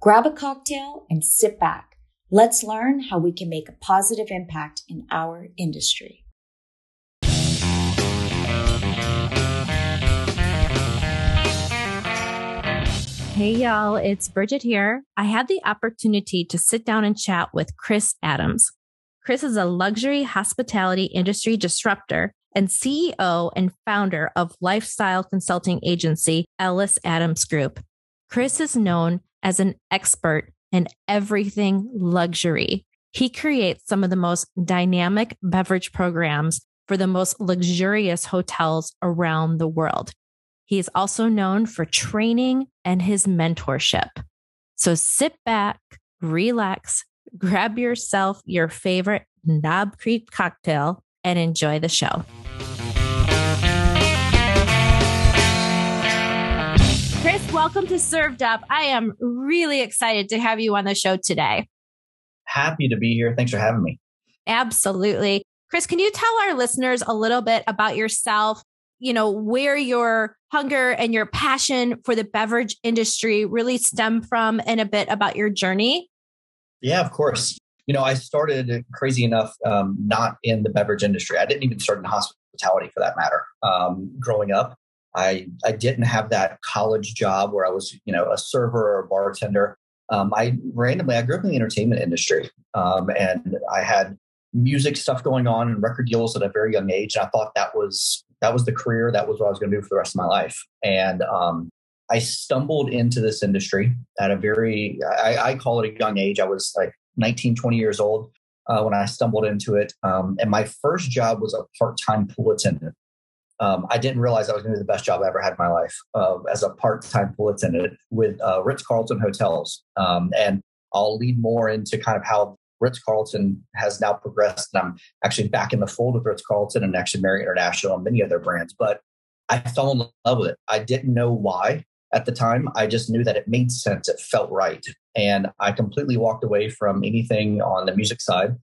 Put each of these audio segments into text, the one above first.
Grab a cocktail and sit back. Let's learn how we can make a positive impact in our industry. Hey, y'all, it's Bridget here. I had the opportunity to sit down and chat with Chris Adams. Chris is a luxury hospitality industry disruptor and CEO and founder of lifestyle consulting agency Ellis Adams Group. Chris is known as an expert in everything luxury. He creates some of the most dynamic beverage programs for the most luxurious hotels around the world. He is also known for training and his mentorship. So sit back, relax, grab yourself your favorite Knob Creek cocktail and enjoy the show. Chris, welcome to Served Up. I am really excited to have you on the show today. Happy to be here. Thanks for having me. Absolutely. Chris, can you tell our listeners a little bit about yourself? You know, where your hunger and your passion for the beverage industry really stem from, and a bit about your journey? Yeah, of course. You know, I started crazy enough um, not in the beverage industry. I didn't even start in hospitality for that matter. Um, growing up, I I didn't have that college job where I was you know a server or a bartender. Um, I randomly I grew up in the entertainment industry, um, and I had music stuff going on and record deals at a very young age. And I thought that was that was the career, that was what I was going to do for the rest of my life. And um, I stumbled into this industry at a very I, I, call it a young age. I was like 19, 20 years old uh, when I stumbled into it. Um, and my first job was a part time pool attendant um, I didn't realize I was going to do the best job I ever had in my life uh, as a part-time pool attendant with uh, Ritz-Carlton hotels. Um, and I'll lead more into kind of how Ritz-Carlton has now progressed. And I'm actually back in the fold with Ritz-Carlton and actually Marriott International and many other brands. But I fell in love with it. I didn't know why at the time. I just knew that it made sense. It felt right. And I completely walked away from anything on the music side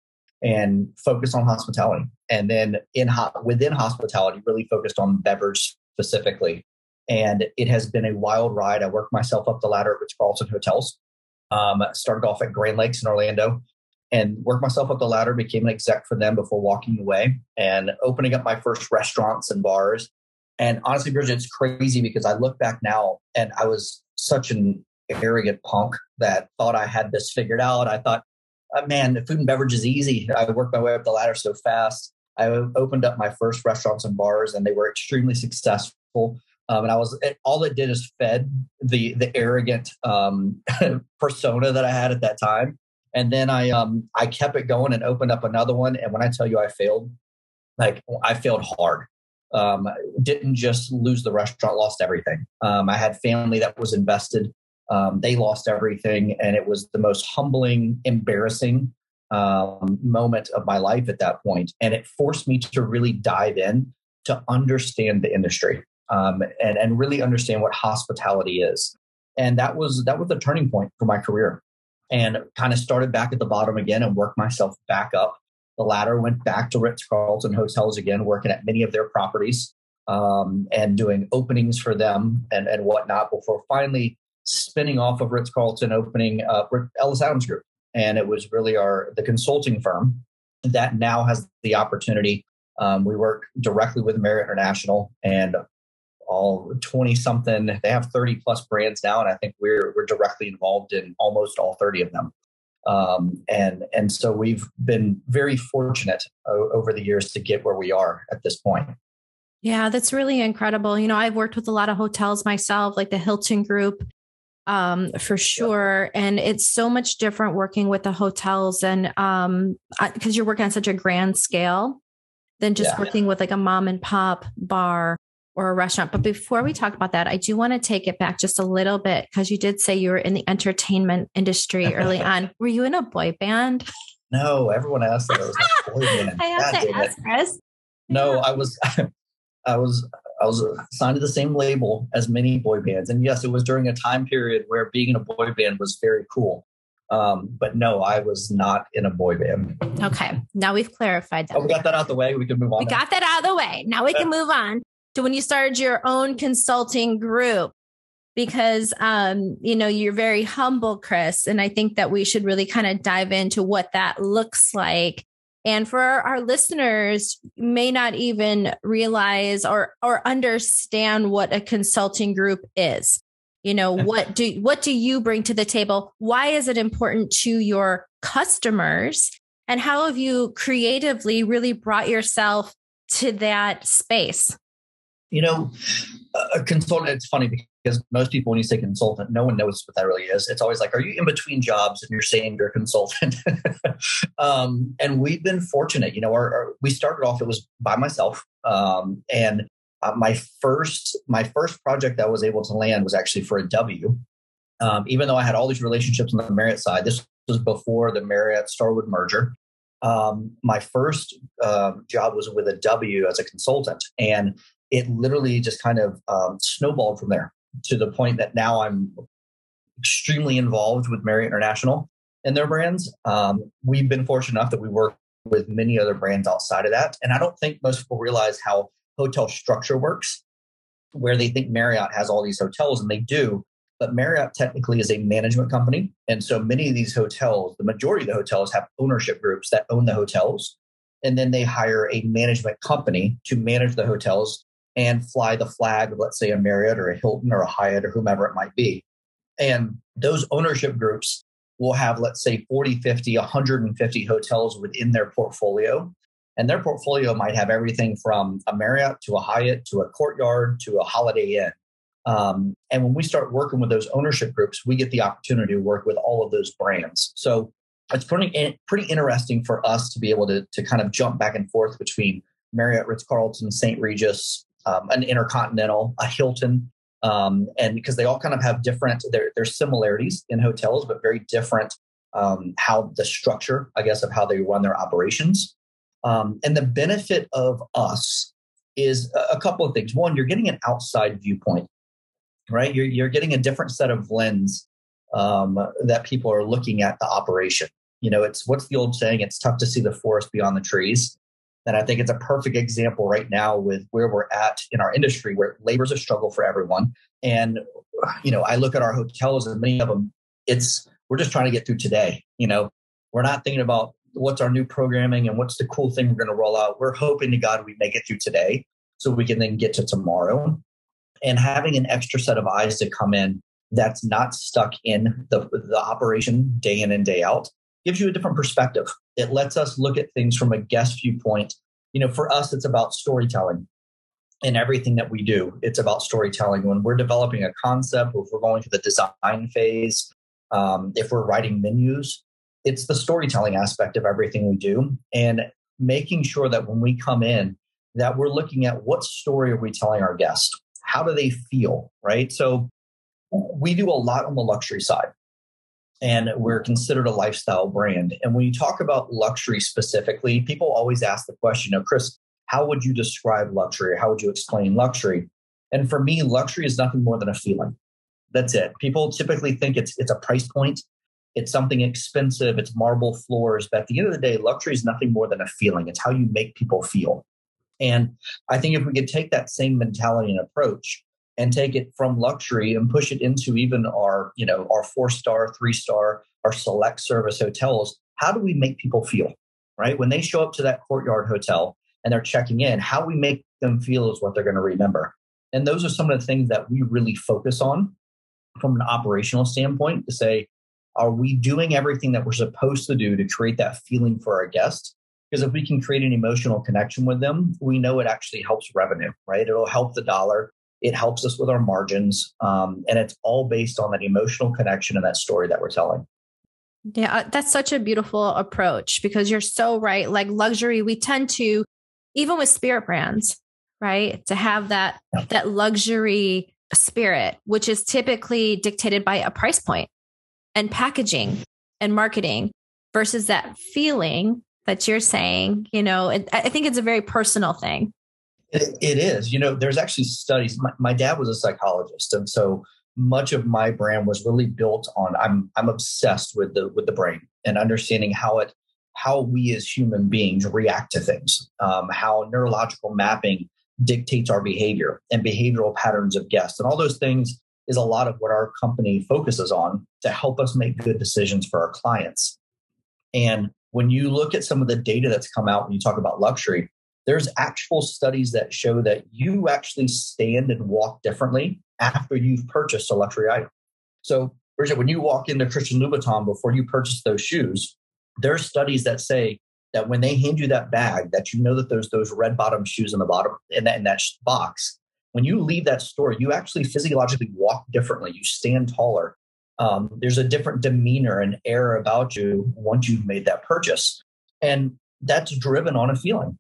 and focused on hospitality. And then in within hospitality, really focused on beverage specifically. And it has been a wild ride. I worked myself up the ladder at Ritz Carlton Hotels. Um, started off at Grande Lakes in Orlando and worked myself up the ladder, became an exec for them before walking away and opening up my first restaurants and bars. And honestly, Bridget, it's crazy because I look back now and I was such an arrogant punk that thought I had this figured out. I thought uh, man, food and beverage is easy. I worked my way up the ladder so fast. I opened up my first restaurants and bars, and they were extremely successful. Um, and I was it, all it did is fed the the arrogant um, persona that I had at that time. And then I um, I kept it going and opened up another one. And when I tell you I failed, like I failed hard. Um, didn't just lose the restaurant, lost everything. Um, I had family that was invested um, they lost everything, and it was the most humbling, embarrassing um, moment of my life at that point. And it forced me to really dive in to understand the industry um, and and really understand what hospitality is. And that was that was the turning point for my career. And kind of started back at the bottom again and worked myself back up the ladder. Went back to Ritz Carlton hotels again, working at many of their properties um, and doing openings for them and and whatnot. Before finally spinning off of Ritz Carlton, opening uh, Ellis Adams Group, and it was really our the consulting firm that now has the opportunity. Um, we work directly with Marriott International and all 20 something they have 30 plus brands now and i think we're we're directly involved in almost all 30 of them. Um, and and so we've been very fortunate o- over the years to get where we are at this point. Yeah that's really incredible. You know i've worked with a lot of hotels myself like the hilton group um, for sure. And it's so much different working with the hotels and um, because you're working on such a grand scale than just yeah. working with like a mom and pop bar. or a restaurant. But before we talk about that, I do want to take it back just a little bit because you did say you were in the entertainment industry early on. Were you in a boy band? No, everyone asked that I was a boy band. I have to ask Chris. No, I was, I was, I was signed to the same label as many boy bands, and yes, it was during a time period where being in a boy band was very cool. Um, but no, I was not in a boy band. Okay, now we've clarified that. Oh, we got that out the way. We can move on. We now. got that out of the way. Now we can move on to when you started your own consulting group because um, you know you're very humble chris and i think that we should really kind of dive into what that looks like and for our listeners may not even realize or or understand what a consulting group is. You know what do what do you bring to the table? Why is it important to your customers? And how have you creatively really brought yourself to that space? You know, a consultant, it's funny because most people, when you say consultant, no one knows what that really is. It's always like, are you in between jobs and you're saying you're a consultant? um, and we've been fortunate, you know, our, our, we started off, it was by myself. Um, and uh, my first, my first project that I was able to land was actually for a W. Um, even though I had all these relationships on the Marriott side, this was before the Marriott Starwood merger. Um, my first uh, job was with a W as a consultant, and it literally just kind of um, snowballed from there to the point that now I'm extremely involved with Marriott International and their brands. Um, we've been fortunate enough that we work with many other brands outside of that. And I don't think most people realize how hotel structure works, where they think Marriott has all these hotels, and they do. But Marriott technically is a management company. And so many of these hotels, the majority of the hotels have ownership groups that own the hotels. And then they hire a management company to manage the hotels and fly the flag of, let's say, a Marriott or a Hilton or a Hyatt or whomever it might be. And those ownership groups will have, let's say, 40, 50, 150 hotels within their portfolio. And their portfolio might have everything from a Marriott to a Hyatt to a Courtyard to a Holiday Inn. Um, and when we start working with those ownership groups, we get the opportunity to work with all of those brands. So it's pretty pretty interesting for us to be able to to kind of jump back and forth between Marriott, Ritz Carlton, St. Regis, um, an Intercontinental, a Hilton, um, and because they all kind of have different, there's similarities in hotels, but very different um, how the structure, I guess, of how they run their operations. Um, and the benefit of us is a couple of things. One, you're getting an outside viewpoint, right? You're, you're getting a different set of lens um, that people are looking at the operation. You know, it's what's the old saying? It's tough to see the forest beyond the trees. And I think it's a perfect example right now with where we're at in our industry, where labor is a struggle for everyone. And, you know, I look at our hotels and many of them, it's, we're just trying to get through today. You know, we're not thinking about what's our new programming and what's the cool thing we're going to roll out. We're hoping to God we make it through today so we can then get to tomorrow. And having an extra set of eyes to come in that's not stuck in the, the operation day in and day out gives you a different perspective. It lets us look at things from a guest viewpoint. You know, for us, it's about storytelling in everything that we do. It's about storytelling. When we're developing a concept, if we're going through the design phase, um, if we're writing menus, it's the storytelling aspect of everything we do and making sure that when we come in, that we're looking at what story are we telling our guests? How do they feel? Right. So we do a lot on the luxury side and we're considered a lifestyle brand. And when you talk about luxury specifically, people always ask the question, you know, Chris, how would you describe luxury? How would you explain luxury? And for me, luxury is nothing more than a feeling. That's it. People typically think it's it's a price point, it's something expensive, it's marble floors. But at the end of the day, luxury is nothing more than a feeling. It's how you make people feel. And I think if we could take that same mentality and approach and take it from luxury and push it into even our, you know, our four star, three star, our select service hotels. How do we make people feel, right? When they show up to that courtyard hotel and they're checking in, how we make them feel is what they're going to remember. And those are some of the things that we really focus on from an operational standpoint to say, are we doing everything that we're supposed to do to create that feeling for our guests? Because if we can create an emotional connection with them, we know it actually helps revenue, right? It'll help the dollar. It helps us with our margins. Um, and it's all based on that emotional connection and that story that we're telling. Yeah, uh, that's such a beautiful approach because you're so right. Like luxury, we tend to, even with spirit brands, right? To have that that luxury spirit, which is typically dictated by a price point and packaging and marketing versus that feeling that you're saying, you know, it, I think it's a very personal thing. It, it is. You know, there's actually studies. My, my dad was a psychologist, and so much of my brand was really built on I'm I'm obsessed with the with the brain and understanding how it how we as human beings react to things, um, how neurological mapping dictates our behavior and behavioral patterns of guests, and all those things is a lot of what our company focuses on to help us make good decisions for our clients. And when you look at some of the data that's come out when you talk about luxury, there's actual studies that show that you actually stand and walk differently after you've purchased a luxury item. So, Bridget, when you walk into Christian Louboutin before you purchase those shoes, there are studies that say that when they hand you that bag, that you know that there's those red bottom shoes in the bottom in that, in that box. When you leave that store, you actually physiologically walk differently. You stand taller. Um, there's a different demeanor and air about you once you've made that purchase, and that's driven on a feeling.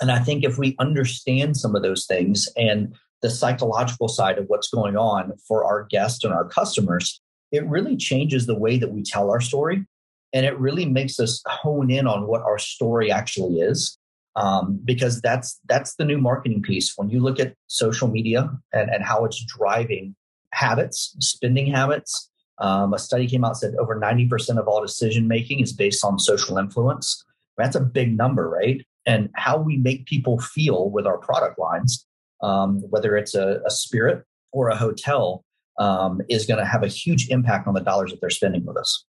And I think if we understand some of those things and the psychological side of what's going on for our guests and our customers, it really changes the way that we tell our story. And it really makes us hone in on what our story actually is. Um, because that's that's the new marketing piece. When you look at social media and, and how it's driving habits, spending habits, um, a study came out said over 90% of all decision making is based on social influence. That's a big number, right? And how we make people feel with our product lines, um, whether it's a, a, spirit or a hotel, um, is going to have a huge impact on the dollars that they're spending with us.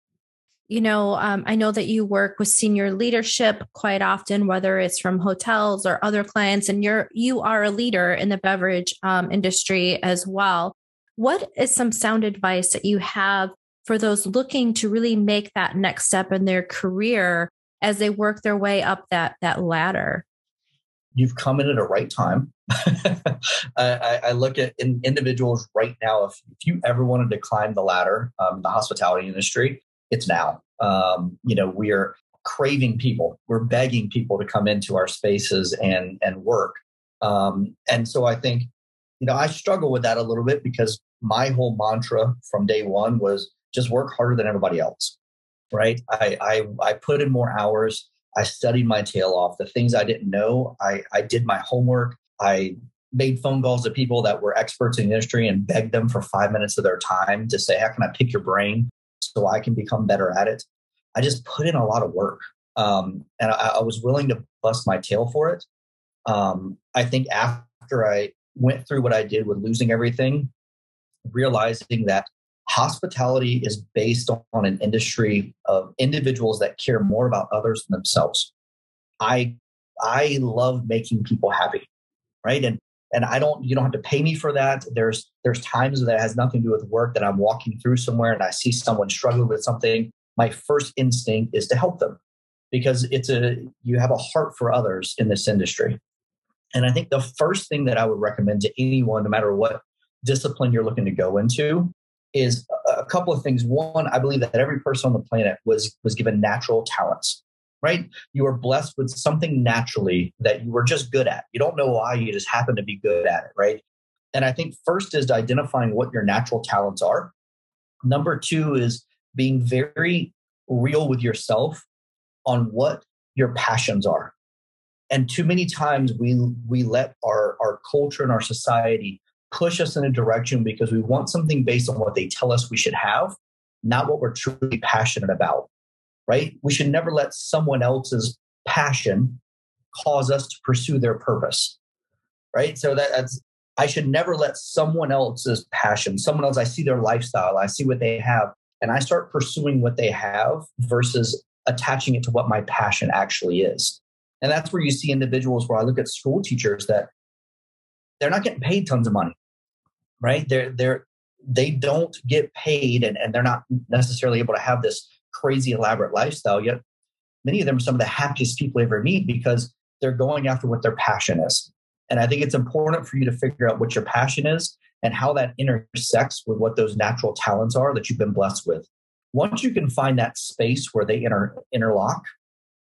You know, um, I know that you work with senior leadership quite often, whether it's from hotels or other clients, and you're you are a leader in the beverage um, industry as well. What is some sound advice that you have for those looking to really make that next step in their career as they work their way up that that ladder. You've come in at a right time. I, I, look at in individuals right now if, if you ever wanted to climb the ladder um, the hospitality industry it's now. Um, you know we are craving people. We're begging people to come into our spaces and and work. Um, and so i think you know i struggle with that a little bit because my whole mantra from day one was just work harder than everybody else right? I, I, I put in more hours. I studied my tail off. The things I didn't know, I, I did my homework. I made phone calls to people that were experts in the industry and begged them for five minutes of their time to say, how can I pick your brain so I can become better at it? I just put in a lot of work. Um, and I, I, was willing to bust my tail for it. Um, I think after I went through what I did with losing everything, realizing that hospitality is based on an industry of individuals that care more about others than themselves. I I love making people happy, right? And and I don't you don't have to pay me for that. There's there's times that has nothing to do with work that I'm walking through somewhere and I see someone struggling with something. My first instinct is to help them because it's a you have a heart for others in this industry. And I think the first thing that I would recommend to anyone, no matter what discipline you're looking to go into, is a couple of things. One, I believe that every person on the planet was was given natural talents. Right? You are blessed with something naturally that you were just good at. You don't know why, you just happen to be good at it, right? And I think first is identifying what your natural talents are. Number two is being very real with yourself on what your passions are. And too many times we we let our our culture and our society push us in a direction because we want something based on what they tell us we should have, not what we're truly passionate about, right? We should never let someone else's passion cause us to pursue their purpose, right? So that, that's, I should never let someone else's passion, someone else, I see their lifestyle, I see what they have, and I start pursuing what they have versus attaching it to what my passion actually is. And that's where you see individuals where I look at school teachers that they're not getting paid tons of money, right? They're they're they don't get paid and, and they're not necessarily able to have this crazy elaborate lifestyle yet. Many of them are some of the happiest people I ever meet because they're going after what their passion is. And i think it's important for you to figure out what your passion is and how that intersects with what those natural talents are that you've been blessed with. Once you can find that space where they inter, interlock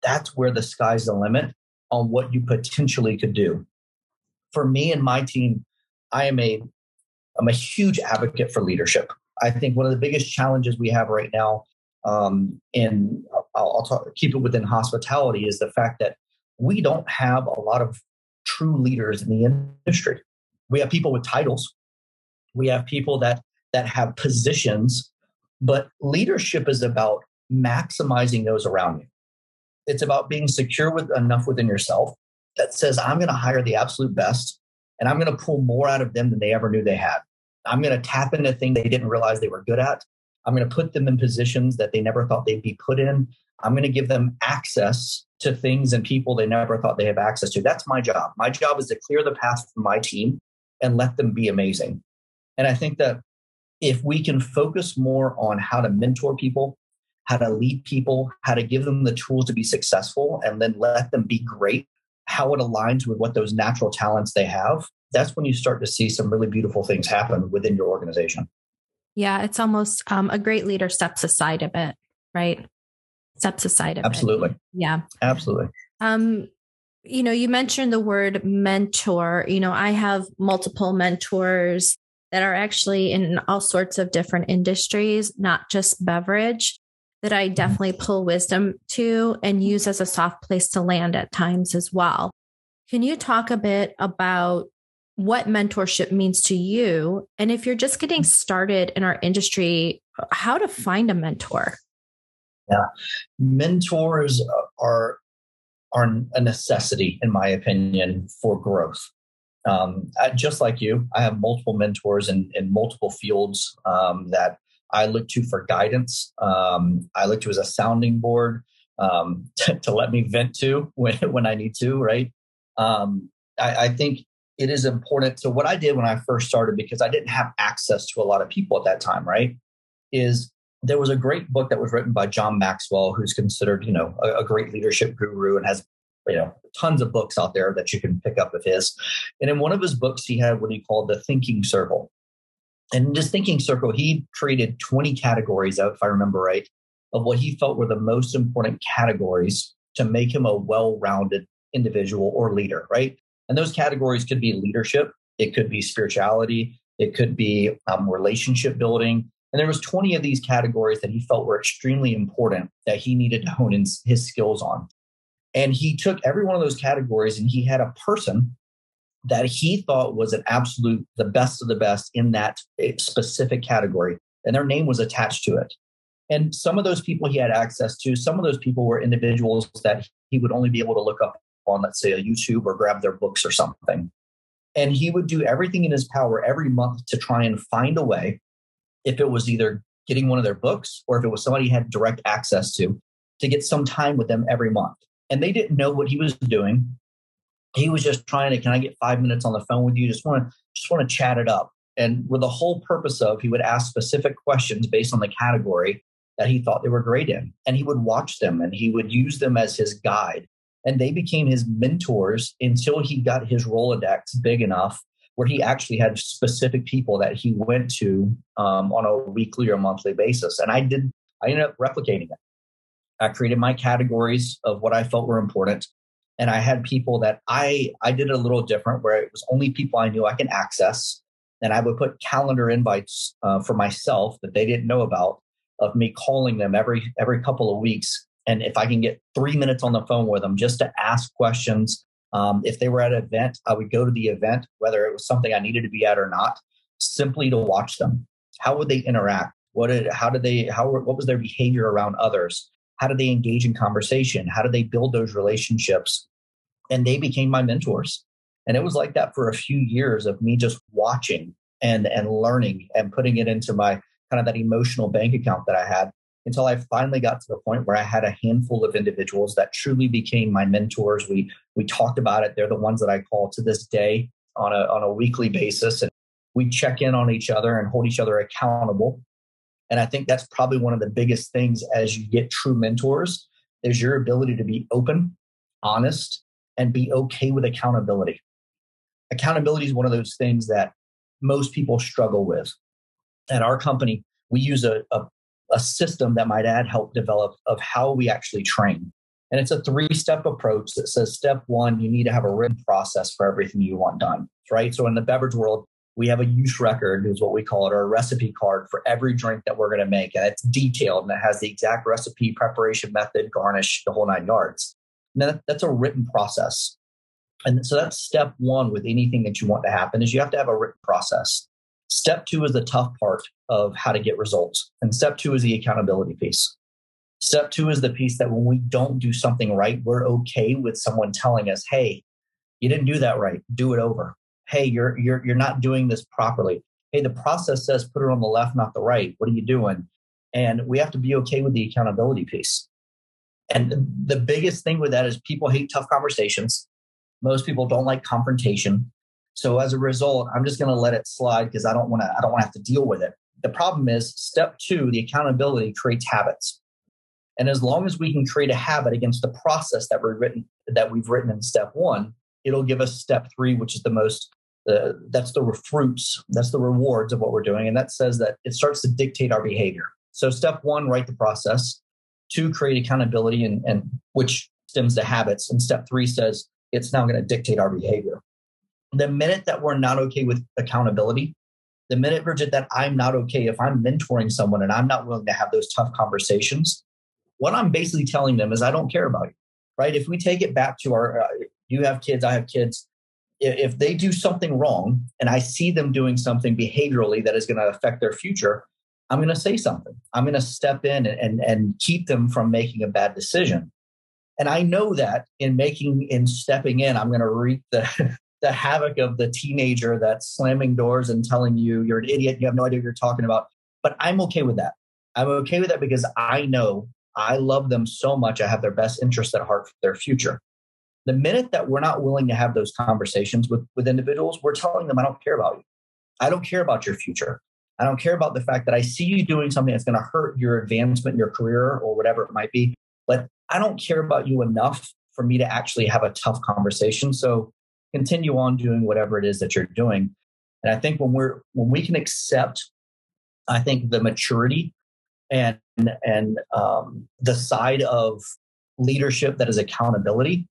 that's where the sky's the limit on what you potentially could do. For me and my team, I am a I'm a huge advocate for leadership. I think one of the biggest challenges we have right now, um, and I'll, I'll talk, keep it within hospitality, is the fact that we don't have a lot of true leaders in the industry. We have people with titles. We have people that that have positions, but leadership is about maximizing those around you. It's about being secure with enough within yourself that says, I'm going to hire the absolute best and I'm going to pull more out of them than they ever knew they had. I'm going to tap into things they didn't realize they were good at. I'm going to put them in positions that they never thought they'd be put in. I'm going to give them access to things and people they never thought they have access to. That's my job. My job is to clear the path for my team and let them be amazing. And I think that if we can focus more on how to mentor people, how to lead people, how to give them the tools to be successful, and then let them be great, how it aligns with what those natural talents they have, that's when you start to see some really beautiful things happen within your organization. Yeah, it's almost um, a great leader steps aside a bit, right? Steps aside a bit. Absolutely. Yeah. Absolutely. Um, you know, you mentioned the word mentor. You know, I have multiple mentors that are actually in all sorts of different industries, not just beverage, that I definitely pull wisdom to and use as a soft place to land at times as well. Can you talk a bit about what mentorship means to you? And if you're just getting started in our industry, how to find a mentor? Yeah, mentors are are a necessity, in my opinion, for growth um, I, just like you, I have multiple mentors in, in multiple fields um, that I look to for guidance. Um, I look to as a sounding board um, to, to, let me vent to when, when I need to, right? Um, I, I think it is important. So, what I did when I first started, because I didn't have access to a lot of people at that time, right, is there was a great book that was written by John Maxwell, who's considered, you know, a, a great leadership guru and has you know tons of books out there that you can pick up of his and in one of his books he had what he called the thinking circle and this thinking circle he created 20 categories if i remember right of what he felt were the most important categories to make him a well-rounded individual or leader right? And those categories could be leadership it could be spirituality it could be um, relationship building. And there was 20 of these categories that he felt were extremely important that he needed to hone in his skills on. And he took every one of those categories and he had a person that he thought was an absolute, the best of the best in that eh, specific category. And their name was attached to it. And some of those people he had access to, some of those people were individuals that he would only be able to look up on, let's say, a YouTube or grab their books or something. And he would do everything in his power every month to try and find a way, if it was either getting one of their books or if it was somebody he had direct access to, to get some time with them every month and they didn't know what he was doing. He was just trying to, can I get five minutes on the phone with you? Just want to, just want to chat it up. And with the whole purpose of, he would ask specific questions based on the category that he thought they were great in. And he would watch them and he would use them as his guide. And they became his mentors until he got his Rolodex big enough where he actually had specific people that he went to um, on a weekly or monthly basis. And I did, I ended up replicating it. I created my categories of what I felt were important. And I had people that I I did it a little different where it was only people I knew I can access. And I would put calendar invites uh, for myself that they didn't know about of me calling them every every couple of weeks. And if I can get three minutes on the phone with them just to ask questions, um, if they were at an event, I would go to the event, whether it was something I needed to be at or not, simply to watch them. How would they interact? What did, how did they, how, what was their behavior around others? How do they engage in conversation? How do they build those relationships? And they became my mentors. And it was like that for a few years of me just watching and and learning and putting it into my kind of that emotional bank account that I had until I finally got to the point where I had a handful of individuals that truly became my mentors. We we talked about it. They're the ones that I call to this day on a on a weekly basis and we check in on each other and hold each other accountable and I think that's probably one of the biggest things as you get true mentors is your ability to be open, honest, and be okay with accountability. Accountability is one of those things that most people struggle with. At our company, we use a, a, a system that my dad helped develop of how we actually train. And it's a three step approach that says step one, you need to have a written process for everything you want done, right? So in the beverage world, we have a use record, is what we call it, or a recipe card for every drink that we're going to make. And it's detailed and it has the exact recipe, preparation method, garnish, the whole nine yards. And that's a written process. And so that's step one with anything that you want to happen is you have to have a written process. Step two is the tough part of how to get results. And step two is the accountability piece. Step two is the piece that when we don't do something right, we're okay with someone telling us, hey, you didn't do that right. Do it over. Hey, you're you're you're not doing this properly. Hey, the process says put it on the left, not the right. What are you doing? And we have to be okay with the accountability piece. And the biggest thing with that is people hate tough conversations. Most people don't like confrontation. So as a result, I'm just going to let it slide because I don't want to I don't want to have to deal with it. The problem is step 2, the accountability creates habits. And as long as we can create a habit against the process that we've written that we've written in step 1, it'll give us step 3 which is the most uh, that's the fruits, that's the rewards of what we're doing and that says that it starts to dictate our behavior. So step 1, write the process. 2 create accountability and, and which stems to habits and step 3 says it's now going to dictate our behavior the minute that we're not okay with accountability, the minute, Bridget, that I'm not okay, if I'm mentoring someone and I'm not willing to have those tough conversations, what I'm basically telling them is I don't care about you, right? If we take it back to our, uh, you have kids, I have kids. If they do something wrong and I see them doing something behaviorally that is going to affect their future, I'm going to say something. I'm going to step in and, and, keep them from making a bad decision. And I know that in making, in stepping in, I'm going to reap the, the havoc of the teenager that's slamming doors and telling you you're an idiot, you have no idea what you're talking about. But I'm okay with that. I'm okay with that because I know I love them so much. I have their best interest at heart for their future. The minute that we're not willing to have those conversations with, with individuals, we're telling them, I don't care about you. I don't care about your future. I don't care about the fact that I see you doing something that's going to hurt your advancement in your career or whatever it might be. But I don't care about you enough for me to actually have a tough conversation. So continue on doing whatever it is that you're doing. And I think when we're when we can accept, I think the maturity and and um, the side of leadership that is accountability,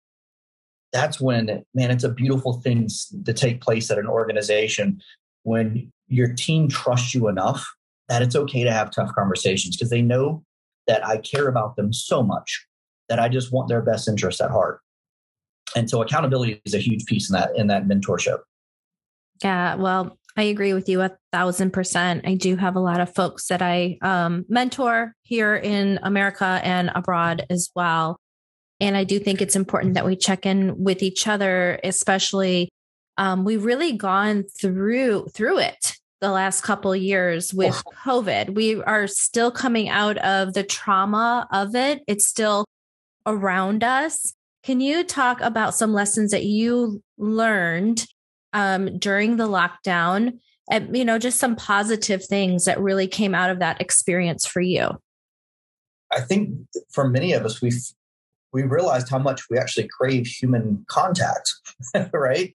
that's when man, it's a beautiful thing to take place at an organization when your team trusts you enough that it's okay to have tough conversations because they know that I care about them so much that I just want their best interests at heart. And so accountability is a huge piece in that in that mentorship. Yeah well i agree with you a thousand percent. I do have a lot of folks that i um, mentor here in america and abroad as well. And i do think it's important that we check in with each other especially um, we've really gone through through it the last couple years with covid we are still coming out of the trauma of it it's still around us can you talk about some lessons that you learned um, during the lockdown? And, you know, just some positive things that really came out of that experience for you. I think for many of us, we we realized how much we actually crave human contact, right?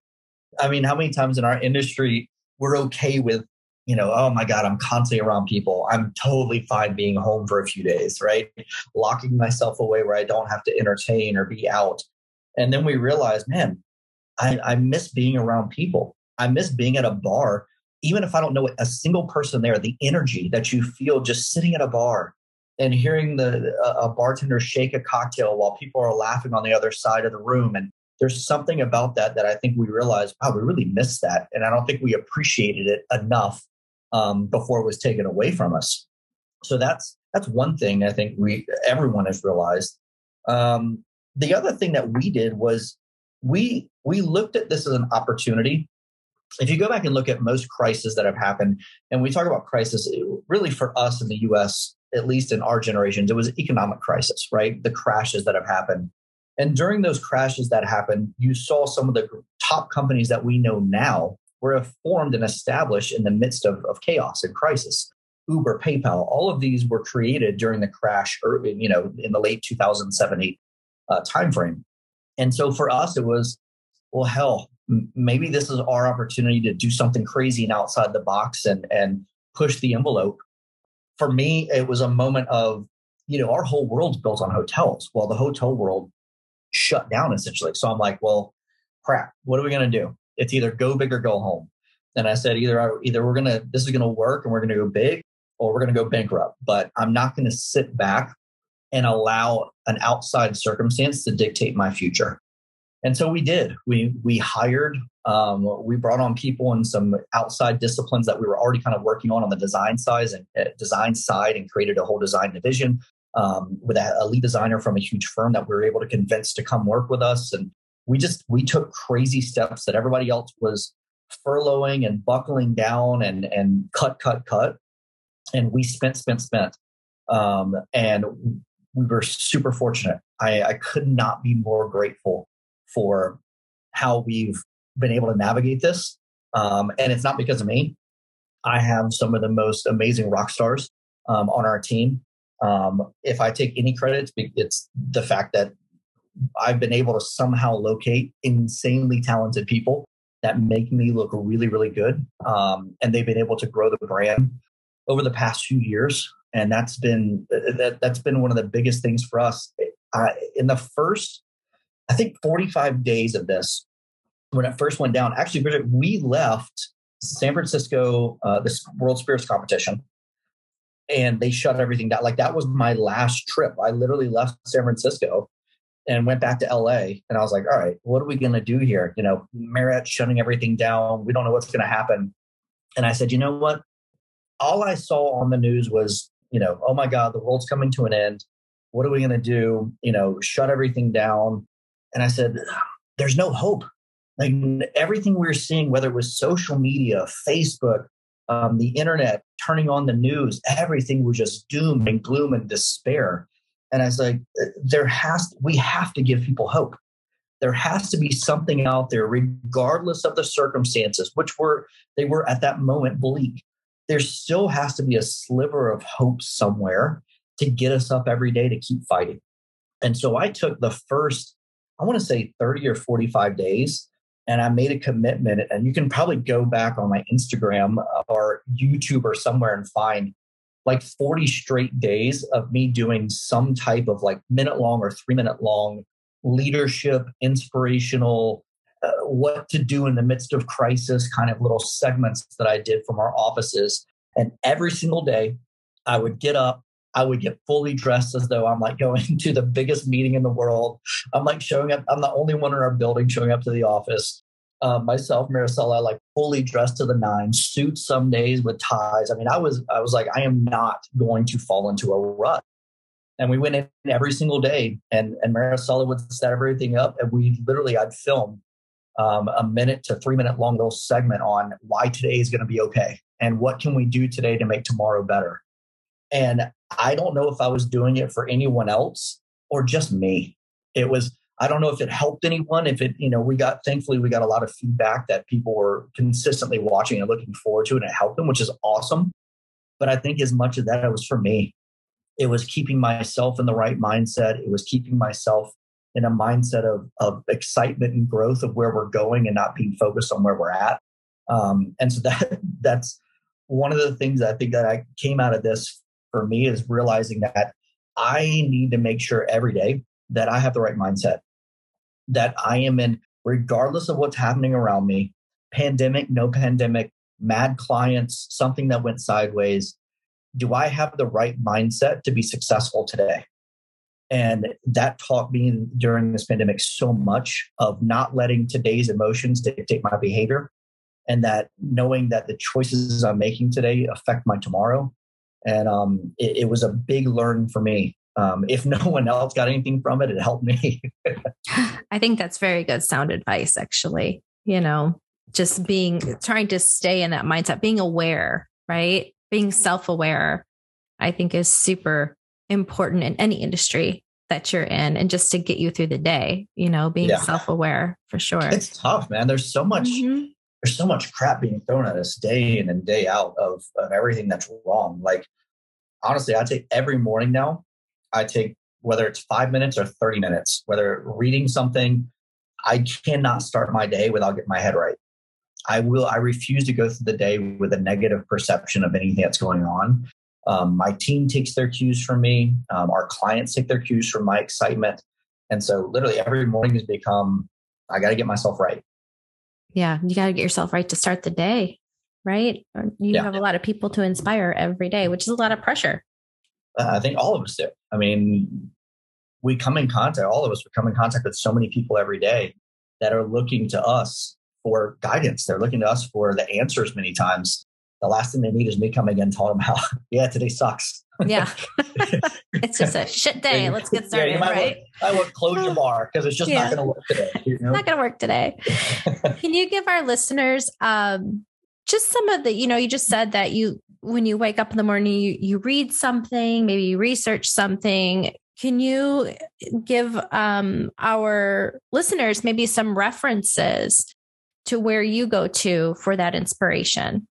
I mean, how many times in our industry we're okay with, you know, oh my God, I'm constantly around people. I'm totally fine being home for a few days, right? Locking myself away where I don't have to entertain or be out. And then we realize, man, I, I miss being around people. I miss being at a bar, even if I don't know a single person there, the energy that you feel just sitting at a bar and hearing the a bartender shake a cocktail while people are laughing on the other side of the room. And there's something about that that I think we realized, wow, we really missed that. And I don't think we appreciated it enough um, before it was taken away from us. So that's that's one thing I think we everyone has realized. Um, the other thing that we did was we we looked at this as an opportunity if you go back and look at most crises that have happened and we talk about crisis really for us in the us at least in our generations it was economic crisis right the crashes that have happened and during those crashes that happened you saw some of the top companies that we know now were formed and established in the midst of, of chaos and crisis uber paypal all of these were created during the crash or you know in the late 2007 8 uh, time frame. And so for us, it was, well, hell, maybe this is our opportunity to do something crazy and outside the box and and push the envelope. For me, it was a moment of, you know, our whole world's built on hotels. Well, the hotel world shut down essentially. So I'm like, well, crap, what are we going to do? It's either go big or go home. And I said, either, either we're to, this is to work and we're to go big or we're to go bankrupt. But I'm not to sit back and allow an outside circumstance to dictate my future. And so we did. We we hired. Um, we brought on people in some outside disciplines that we were already kind of working on on the design side and uh, design side, and created a whole design division um, with a, a lead designer from a huge firm that we were able to convince to come work with us. And we just we took crazy steps that everybody else was furloughing and buckling down and and cut cut cut. And we spent spent spent. Um, and we were super fortunate. I, I could not be more grateful for how we've been able to navigate this. Um, and it's not because of me. I have some of the most amazing rock stars um, on our team um, if i take any credit it's the fact that I've been able to somehow locate insanely talented people that make me look really, really good. Um, and they've been able to grow the brand over the past few years. And that's been that, that's been one of the biggest things for us. Uh, in the first, I think, 45 days of this, when it first went down, actually, Bridget, we left San Francisco, uh, this World Spirits competition, and they shut everything down. Like that was my last trip. I literally left San Francisco and went back to LA. And I was like, all right, what are we going to do here? You know, Marriott shutting everything down. We don't know what's going to happen. And I said, you know what? All I saw on the news was, you know, oh my God, the world's coming to an end. What are we going to do? You know, shut everything down. And I said, there's no hope. Like everything we we're seeing, whether it was social media, Facebook, um, the internet, turning on the news, everything was just doom and gloom and despair. And I was like, there has, we have to give people hope. There has to be something out there, regardless of the circumstances, which were, they were at that moment bleak. There still has to be a sliver of hope somewhere to get us up every day to keep fighting. And so I took the first, I want to say 30 or 45 days, and I made a commitment. And you can probably go back on my Instagram or YouTube or somewhere and find like 40 straight days of me doing some type of like minute long or three minute long leadership, inspirational, uh, what to do in the midst of crisis kind of little segments that I did from our offices. And every single day, I would get up, I would get fully dressed as though I'm like going to the biggest meeting in the world. I'm like showing up, I'm the only one in our building showing up to the office uh, myself, Maricela, like fully dressed to the nines, suit some days with ties. I mean, I was I was like, I am not going to fall into a rut. And we went in every single day, and and Maricela would set everything up, and we literally I'd film um, a minute to three minute long little segment on why today is going to be okay and what can we do today to make tomorrow better. And I don't know if I was doing it for anyone else or just me. It was I don't know if it helped anyone. If it, you know, we got thankfully we got a lot of feedback that people were consistently watching and looking forward to, and it helped them, which is awesome. But I think as much of that it was for me. It was keeping myself in the right mindset. It was keeping myself in a mindset of of excitement and growth of where we're going and not being focused on where we're at. Um, and so that that's one of the things I think that I came out of this for me is realizing that I need to make sure every day that I have the right mindset that I am in, regardless of what's happening around me pandemic, no pandemic, mad clients, something that went sideways. Do I have the right mindset to be successful today? And that taught me during this pandemic so much of not letting today's emotions dictate my behavior and that knowing that the choices I'm making today affect my tomorrow. And um, it, it was a big learn for me um, if no one else got anything from it, it helped me. I think that's very good sound advice, actually. You know, just being trying to stay in that mindset, being aware, right? Being self aware, I think is super important in any industry that you're in and just to get you through the day, you know, being yeah. self aware for sure. It's tough, man. There's so much. Mm-hmm. There's so much crap being thrown at us day in and day out of, of everything that's wrong. Like, honestly, I take every morning now I take whether it's five minutes or 30 minutes, whether reading something, I cannot start my day without getting my head right. I will, I refuse to go through the day with a negative perception of anything that's going on. Um, my team takes their cues from me. Um, our clients take their cues from my excitement. And so literally every morning has become, I got to get myself right. Yeah. You got to get yourself right to start the day, right? You yeah. have a lot of people to inspire every day, which is a lot of pressure. Uh, I think all of us do. I mean, we come in contact, all of us, we come in contact with so many people every day that are looking to us for guidance. They're looking to us for the answers many times. The last thing they need is me coming in and telling them how, yeah, today sucks. Yeah. it's just a shit day. Let's get started. Yeah, right. I would close your bar because it's just yeah. not going to work today. You know? Not going to work today. Can you give our listeners um, just some of the, you know, you just said that you, when you wake up in the morning, you, you read something, maybe you research something. Can you give um, our listeners maybe some references to where you go to for that inspiration?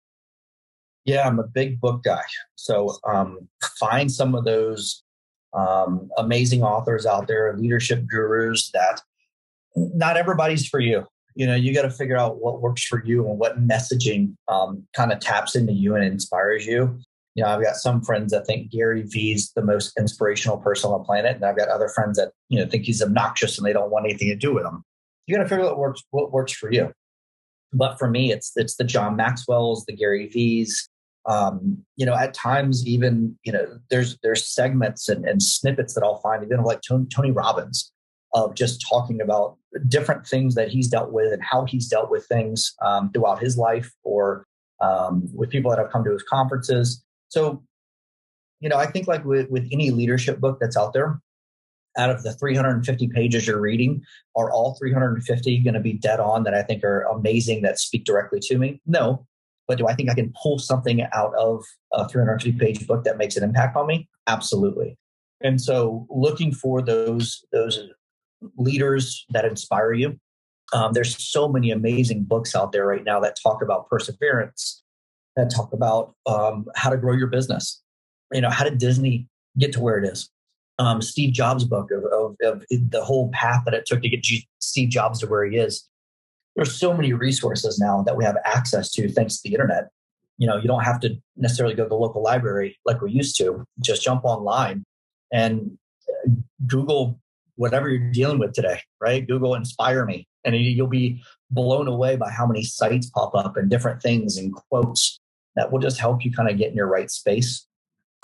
Yeah, I'm a big book guy. So um, find some of those um, amazing authors out there, leadership gurus that not everybody's for you. You know, you got to figure out what works for you and what messaging um, kind of taps into you and inspires you. You know, I've got some friends that think Gary Vee's the most inspirational person on the planet, and I've got other friends that you know think he's obnoxious and they don't want anything to do with him. You got to figure out what works what works for you. But for me, it's it's the John Maxwell's, the Gary Vee's. Um, you know, at times even you know there's there's segments and, and snippets that I'll find even like Tony, Tony Robbins of just talking about different things that he's dealt with and how he's dealt with things um, throughout his life or um, with people that have come to his conferences. So, you know, I think like with, with any leadership book that's out there, out of the 350 pages you're reading, are all 350 going to be dead on that I think are amazing that speak directly to me? No. But do I think I can pull something out of a 350 page book that makes an impact on me? Absolutely. And so looking for those those leaders that inspire you. Um, there's so many amazing books out there right now that talk about perseverance, that talk about um, how to grow your business. You know, how did Disney get to where it is? Um, Steve Jobs' book of, of, of, the whole path that it took to get G- Steve Jobs to where he is. There's so many resources now that we have access to thanks to the internet. You know, you don't have to necessarily go to the local library like we used to. Just jump online and uh, Google whatever you're dealing with today, right? Google inspire me, and you'll be blown away by how many sites pop up and different things and quotes that will just help you kind of get in your right space.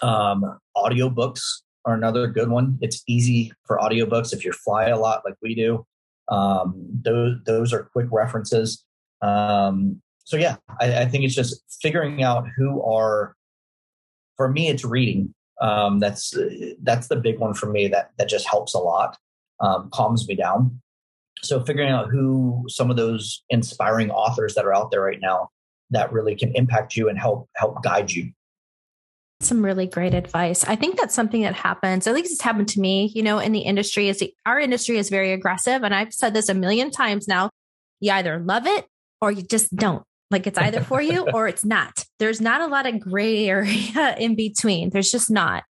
Um, audiobooks are another good one. It's easy for audiobooks if you fly a lot like we do. Um, those those are quick references. Um, so yeah, I, I, think it's just figuring out who are. For me, it's reading. Um, that's that's the big one for me. That that just helps a lot, um, calms me down. So figuring out who some of those inspiring authors that are out there right now that really can impact you and help help guide you some really great advice. I think that's something that happens, at least it's happened to me, you know, in the industry is the, our industry is very aggressive. And I've said this a million times now. You either love it or you just don't. Like it's either for you or it's not. There's not a lot of gray area in between. There's just not.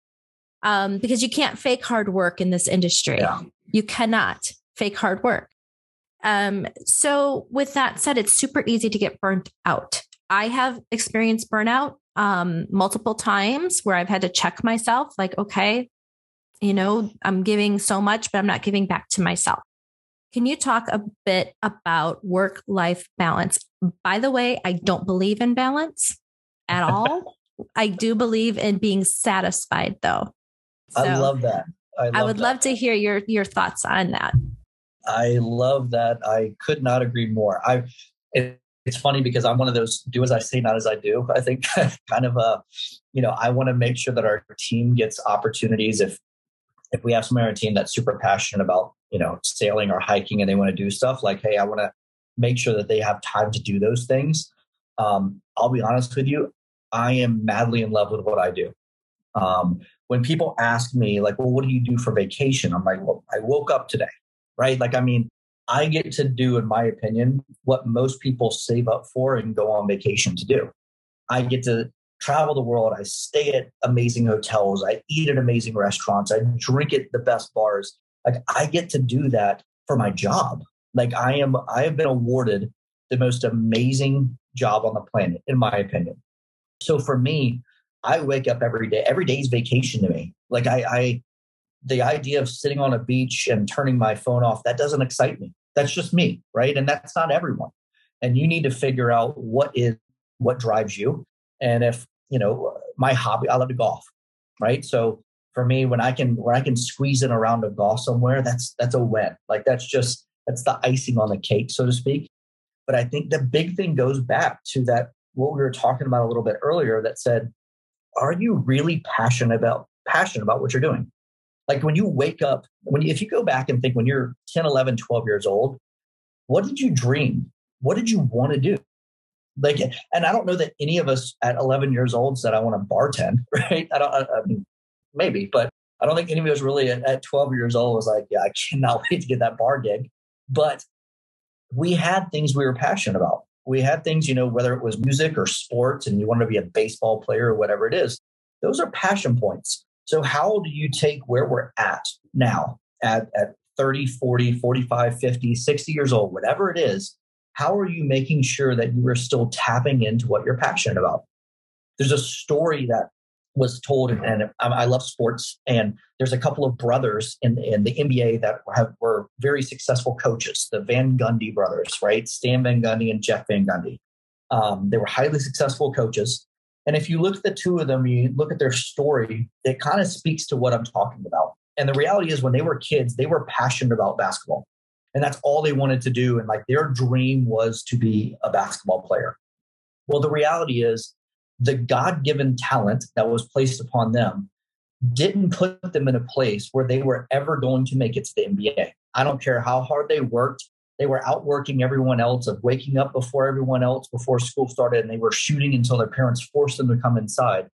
Um, because you can't fake hard work in this industry. Yeah. You cannot fake hard work. Um, so with that said, it's super easy to get burnt out. I have experienced burnout um, multiple times where I've had to check myself like, okay, you know, I'm giving so much, but I'm not giving back to myself. Can you talk a bit about work life balance? By the way, I don't believe in balance at all. I do believe in being satisfied though. So I love that. I, love I would that. love to hear your your thoughts on that. I love that. I could not agree more. I it, it's funny because I'm one of those do as I say, not as I do. I think kind of a, you know, I want to make sure that our team gets opportunities. If if we have somebody on our team that's super passionate about, you know, sailing or hiking and they want to do stuff, like, hey, I want to make sure that they have time to do those things. Um, I'll be honest with you, I am madly in love with what I do. Um, when people ask me, like, well, what do you do for vacation? I'm like, well, I woke up today, right? Like, I mean, I get to do, in my opinion, what most people save up for and go on vacation to do. I get to travel the world. I stay at amazing hotels. I eat at amazing restaurants. I drink at the best bars. Like I get to do that for my job. Like I am, I have been awarded the most amazing job on the planet, in my opinion. So for me, I wake up every day. Every day is vacation to me. Like I, I the idea of sitting on a beach and turning my phone off, that doesn't excite me. That's just me, right? And that's not everyone. And you need to figure out what is what drives you. And if, you know, my hobby, I love to golf, right? So for me, when I can when I can squeeze in a round of golf somewhere, that's that's a win. Like that's just that's the icing on the cake, so to speak. But I think the big thing goes back to that what we were talking about a little bit earlier that said, are you really passionate about passionate about what you're doing? Like when you wake up, when if you go back and think when you're 10, 11, 12 years old, what did you dream? What did you want to do? Like, and I don't know that any of us at 11 years old said, I want to bartend, right? I don't, I mean, maybe, but I don't think any of us really at, at 12 years old was like, yeah, I cannot wait to get that bar gig. But we had things we were passionate about. We had things, you know, whether it was music or sports and you wanted to be a baseball player or whatever it is, those are passion points. So, how do you take where we're at now at, at 30, 40, 45, 50, 60 years old, whatever it is? How are you making sure that you are still tapping into what you're passionate about? There's a story that was told, and I love sports. And there's a couple of brothers in, in the NBA that have, were very successful coaches, the Van Gundy brothers, right? Stan Van Gundy and Jeff Van Gundy. Um, they were highly successful coaches. And if you look at the two of them, you look at their story, it kind of speaks to what I'm talking about. And the reality is, when they were kids, they were passionate about basketball. And that's all they wanted to do. And like their dream was to be a basketball player. Well, the reality is, the God given talent that was placed upon them didn't put them in a place where they were ever going to make it to the NBA. I don't care how hard they worked. They were outworking everyone else, of waking up before everyone else before school started, and they were shooting until their parents forced them to come inside.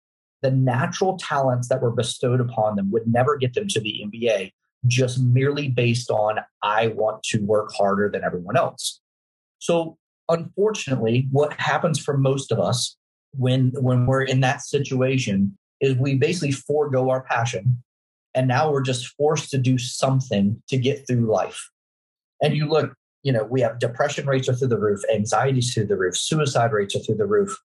The natural talents that were bestowed upon them would never get them to the NBA just merely based on, I want to work harder than everyone else. So, unfortunately, what happens for most of us when when we're in that situation is we basically forego our passion and now we're just forced to do something to get through life and you look you know we have depression rates are through the roof anxiety through the roof suicide rates are through the roof.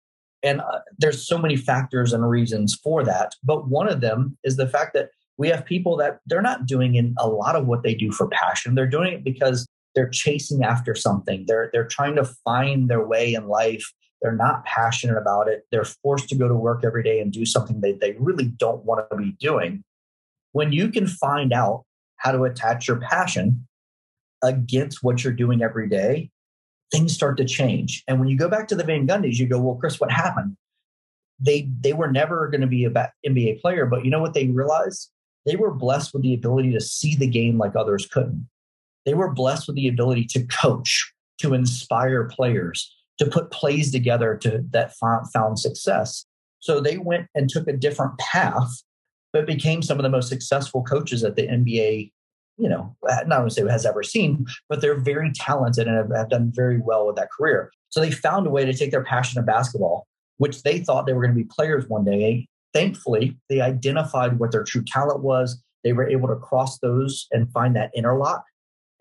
And uh, there's so many factors and reasons for that. But one of them is the fact that we have people that they're not doing in a lot of what they do for passion. They're doing it because they're chasing after something. They're they're trying to find their way in life. They're not passionate about it. They're forced to go to work every day and do something they, they really don't want to be doing. When you can find out how to attach your passion against what you're doing every day, things start to change. And when you go back to the Van Gundys, you go, well, Chris, what happened? They they were never going to be a NBA player, but you know what they realized? They were blessed with the ability to see the game like others couldn't. They were blessed with the ability to coach, to inspire players, to put plays together to that found, success. So they went and took a different path, but became some of the most successful coaches that the NBA, you know, not only say has ever seen, but they're very talented and have, have done very well with that career. So they found a way to take their passion of basketball, which they thought they were going to be players one day. Thankfully, they identified what their true talent was. They were able to cross those and find that interlock,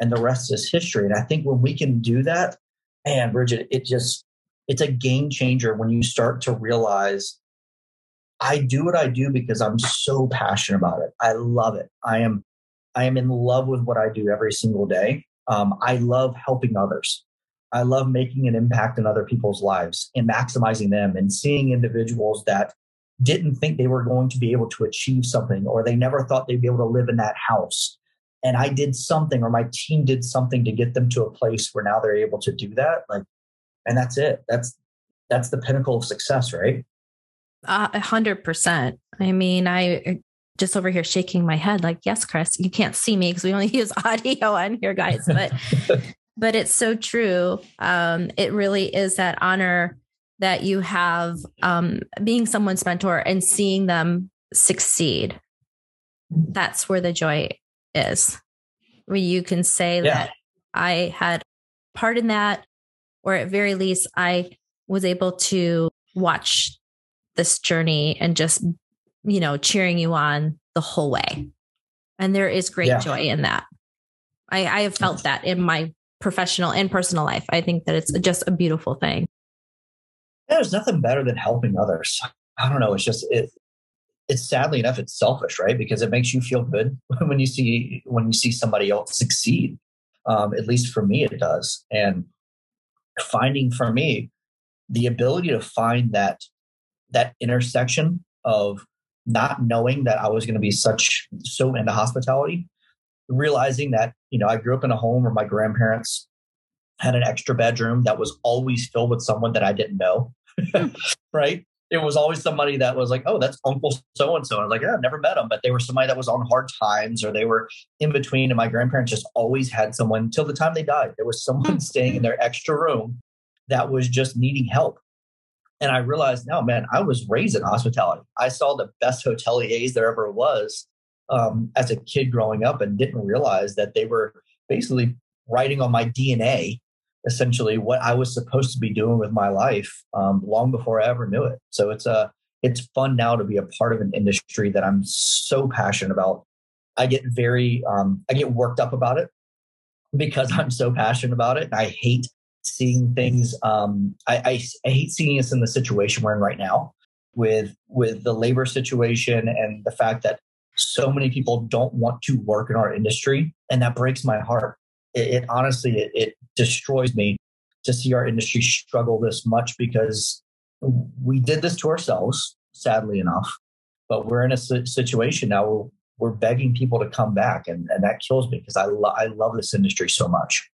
and the rest is history. And I think when we can do that, man, Bridget, it just it's a game changer when you start to realize I do what I do because I'm so passionate about it. I love it. I am I am in love with what I do every single day. Um, I love helping others. I love making an impact in other people's lives and maximizing them and seeing individuals that didn't think they were going to be able to achieve something or they never thought they'd be able to live in that house and I did something or my team did something to get them to a place where now they're able to do that. Like, and that's it. That's that's the pinnacle of success, right? A hundred percent. I mean, I just over here shaking my head, like, yes, Chris, you can't see me because we only use audio on here, guys. But but it's so true. Um, it really is that honor that you have um, being someone's mentor and seeing them succeed. That's where the joy is, where you can say yeah. that I had part in that, or at very least, I was able to watch this journey and just, you know, cheering you on the whole way. And there is great yeah. joy in that. I, I have felt that in my professional and personal life. I think that it's just a beautiful thing. There's nothing better than helping others. I don't know. It's just it. it's sadly enough it's selfish right because it makes you feel good when you see when you see somebody else succeed um, at least for me it does and finding for me the ability to find that that intersection of not knowing that I was going to be such so into hospitality, realizing that you know I grew up in a home where my grandparents had an extra bedroom that was always filled with someone that I didn't know, hmm. right? It was always somebody that was like, oh, that's Uncle so and so. I was like, yeah, I've never met them, but they were somebody that was on hard times or they were in between. And my grandparents just always had someone till the time they died. There was someone hmm. staying in their extra room that was just needing help. And I realized now, man, I was raised in hospitality. I saw the best hoteliers there ever was um, as a kid growing up and didn't realize that they were basically writing on my DNA essentially what I was supposed to be doing with my life um, long before I ever knew it. So it's a uh, it's fun now to be a part of an industry that I'm so passionate about. I get very um, I get worked up about it because I'm so passionate about it. I hate seeing things. Um, I, I, I hate seeing us in the situation we're in right now with with the labor situation and the fact that so many people don't want to work in our industry, and that breaks my heart. It, it honestly it, it destroys me to see our industry struggle this much because we did this to ourselves, sadly enough. But we're in a situation now where we're begging people to come back, and, and that kills me because I, lo- I love this industry so much.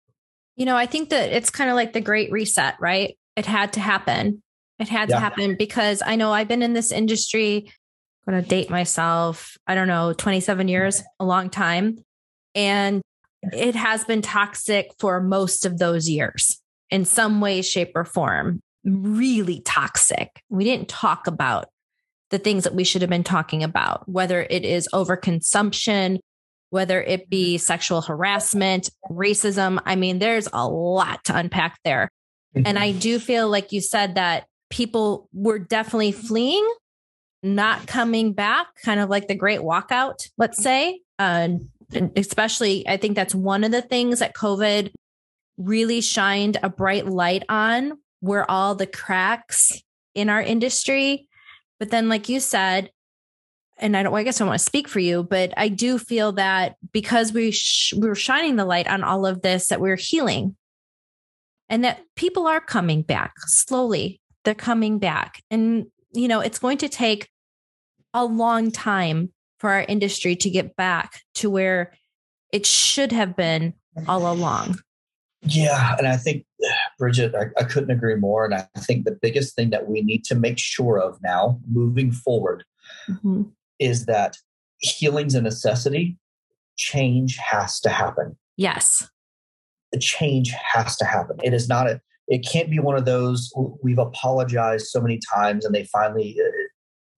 You know, I think that it's kind of like the great reset, right? It had to happen. It had yeah. to happen because I know I've been in this industry, I'm going to date myself, I don't know, 27 years, a long time. And it has been toxic for most of those years in some way, shape, or form. Really toxic. We didn't talk about the things that we should have been talking about, whether it is overconsumption, whether it be sexual harassment, racism. I mean, there's a lot to unpack there. And I do feel like you said that people were definitely fleeing, not coming back, kind of like the great walkout, let's say. Uh, especially, I think that's one of the things that COVID really shined a bright light on were all the cracks in our industry. But then, like you said, and I don't, I guess I want to speak for you, but I do feel that because we sh- we were shining the light on all of this, that we're healing, and that people are coming back slowly. They're coming back, and you know it's going to take a long time for our industry to get back to where it should have been all along. Yeah, and I think Bridget, I, I couldn't agree more. And I think the biggest thing that we need to make sure of now, moving forward, mm-hmm is that healing's a necessity. Change has to happen. Yes. The change has to happen. It is not a, it can't be one of those we've apologized so many times and they finally uh,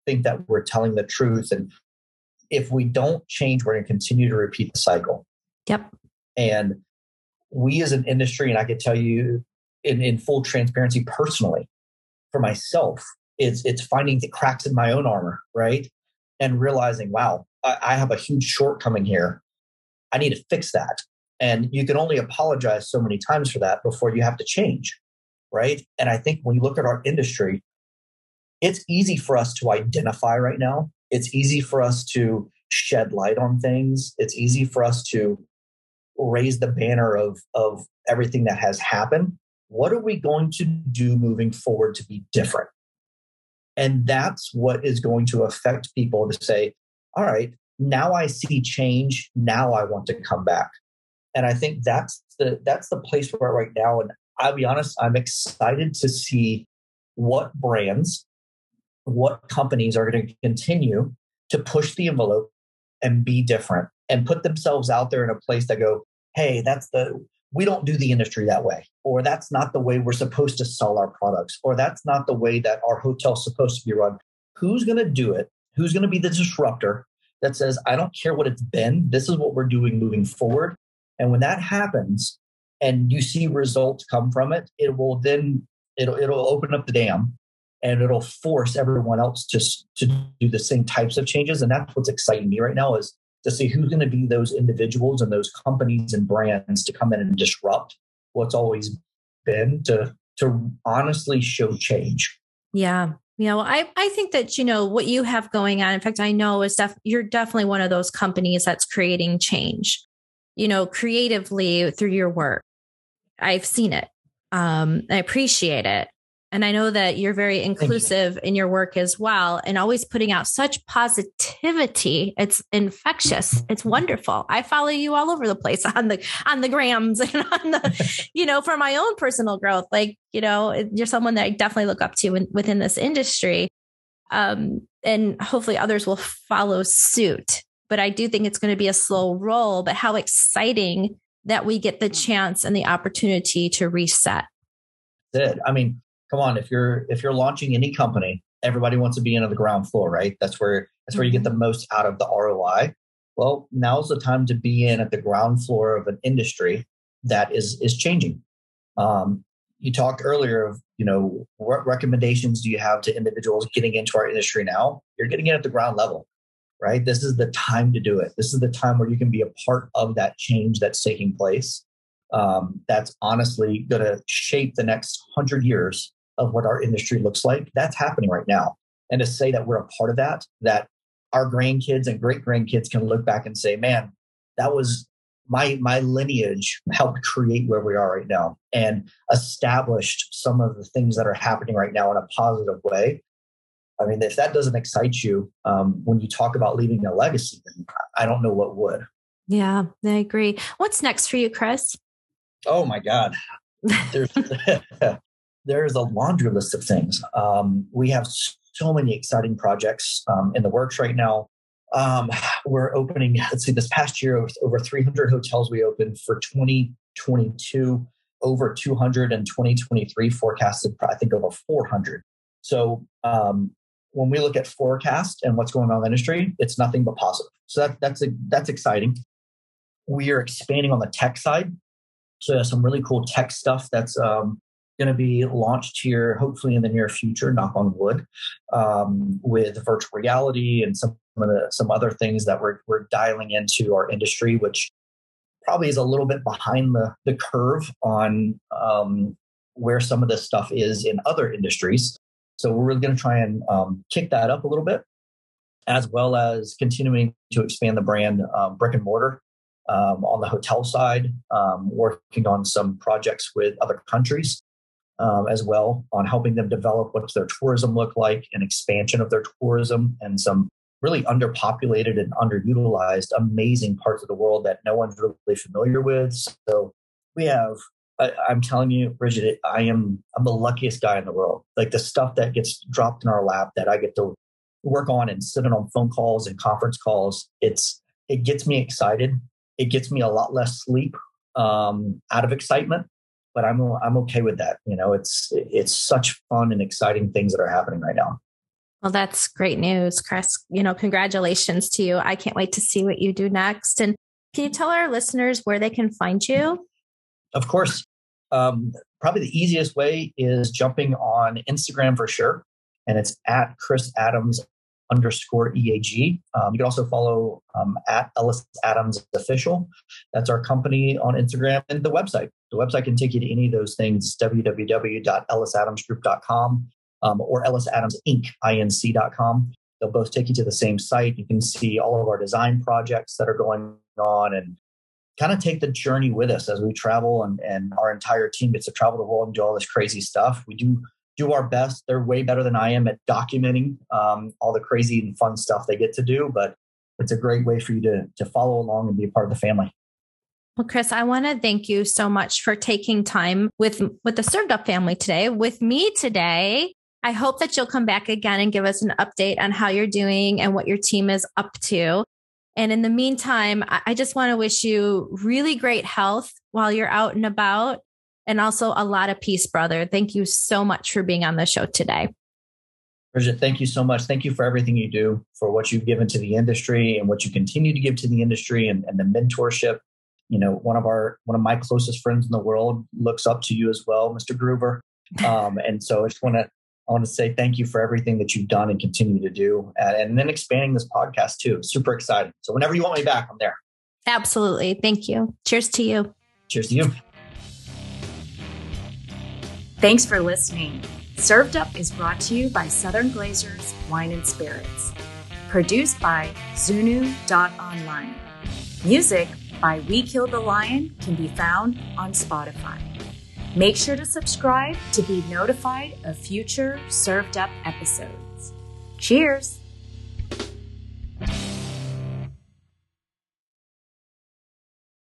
think that we're telling the truth. And if we don't change, we're going to continue to repeat the cycle. Yep. And we as an industry, and I can tell you in, in full transparency personally, for myself, it's it's finding the cracks in my own armor, right? And realizing, wow, I, I have a huge shortcoming here. I need to fix that. And you can only apologize so many times for that before you have to change. Right. And I think when you look at our industry, it's easy for us to identify right now. It's easy for us to shed light on things. It's easy for us to raise the banner of, of everything that has happened. What are we going to do moving forward to be different? And that's what is going to affect people to say, all right, now I see change. Now I want to come back. And I think that's the that's the place we're at right now. And I'll be honest, I'm excited to see what brands, what companies are going to continue to push the envelope and be different and put themselves out there in a place that go, hey, that's the we don't do the industry that way or that's not the way we're supposed to sell our products or that's not the way that our hotel's supposed to be run. Who's going to do it? Who's going to be the disruptor that says i don't care what it's been. This is what we're doing moving forward. And when that happens and you see results come from it it will then it'll it'll open up the dam and it'll force everyone else to to do the same types of changes. And that's what's exciting me right now is to see who's going to be those individuals and those companies and brands to come in and disrupt what's always been to to honestly show change. Yeah. You know, I, I think that, you know, what you have going on, in fact, I know is def- you're definitely one of those companies that's creating change, you know, creatively through your work. I've seen it. Um, I appreciate it. And I know that you're very inclusive you. in your work as well and always putting out such positivity. It's infectious. It's wonderful. I follow you all over the place on the on the grams and on the, you know, for my own personal growth. Like, you know, you're someone that I definitely look up to in, within this industry. Um, and hopefully others will follow suit. But I do think it's going to be a slow roll. But how exciting that we get the chance and the opportunity to reset. It. I mean, come on, if you're if you're launching any company, everybody wants to be in on the ground floor, right? That's where that's where you get the mm-hmm. most out of the ROI. Well, now's the time to be in at the ground floor of an industry that is is changing. Um, you talked earlier of you know what recommendations do you have to individuals getting into our industry now? You're getting in at the ground level, right? This is the time to do it. This is the time where you can be a part of that change that's taking place. Um, that's honestly going to shape the next hundred years of what our industry looks like. That's happening right now. And to say that we're a part of that, that our grandkids and great grandkids can look back and say, man, that was my my lineage helped create where we are right now and established some of the things that are happening right now in a positive way. I mean, if that doesn't excite you um, when you talk about leaving a legacy, then I don't know what would. Yeah, I agree. What's next for you, Chris? Oh my God. There's there's a laundry list of things. Um, we have so many exciting projects um, in the works right now. Um, we're opening, let's see, this past year, over 300 hotels we opened for 2022, over 200 in 2023, forecasted, I think, over 400. So um, when we look at forecast and what's going on in the industry, it's nothing but positive. So that, that's, that's exciting. We are expanding on the tech side. So there's some really cool tech stuff that's um, going to be launched here, hopefully in the near future, knock on wood, um, with virtual reality and some of the, some other things that we're, we're dialing into our industry, which probably is a little bit behind the, the curve on um, where some of this stuff is in other industries. So we're really going to try and um, kick that up a little bit, as well as continuing to expand the brand um, brick and mortar um, on the hotel side, um, working on some projects with other countries um, as well on helping them develop what's their tourism look like and expansion of their tourism and some really underpopulated and underutilized amazing parts of the world that no one's really familiar with. So we have I, am telling you bridget i am i'm the luckiest guy in the world. Like the stuff that gets dropped in our lap that i get to work on and sit on phone calls and conference calls it's it gets me excited. It gets me a lot less sleep um, out of excitement but I'm I'm okay with that. You know, it's it's such fun and exciting things that are happening right now. Well, that's great news, Chris. You know, congratulations to you. I can't wait to see what you do next. And can you tell our listeners where they can find you? Of course. Um, probably the easiest way is jumping on Instagram for sure. And it's at Chris Adams underscore EAG. Um, you can also follow um, at Ellis Adams Official. That's our company on Instagram and the website. The website can take you to any of those things, www.ellisadamsgroup.com um, or ellisadamsinc.com. They'll both take you to the same site. You can see all of our design projects that are going on and kind of take the journey with us as we travel and, and our entire team gets to travel the world and do all this crazy stuff. We do do our best. They're way better than I am at documenting um, all the crazy and fun stuff they get to do, but it's a great way for you to, to follow along and be a part of the family. Well, Chris, I want to thank you so much for taking time with with the Served Up family today, with me today. I hope that you'll come back again and give us an update on how you're doing and what your team is up to. And in the meantime, I just want to wish you really great health while you're out and about and also a lot of peace, brother. Thank you so much for being on the show today. Bridget, thank you so much. Thank you for everything you do, for what you've given to the industry and what you continue to give to the industry and, and the mentorship. You know, one of our one of my closest friends in the world looks up to you as well, Mr. Groover. Um, and so I just want to I want to say thank you for everything that you've done and continue to do, and, and then expanding this podcast too. Super exciting. So whenever you want me back, I'm there. Absolutely. Thank you. Cheers to you. Cheers to you. Thanks for listening. Served Up is brought to you by Southern Glazers Wine and Spirits. Produced by Zunu.online. Music by We Kill the Lion can be found on Spotify. Make sure to subscribe to be notified of future Served Up episodes. Cheers!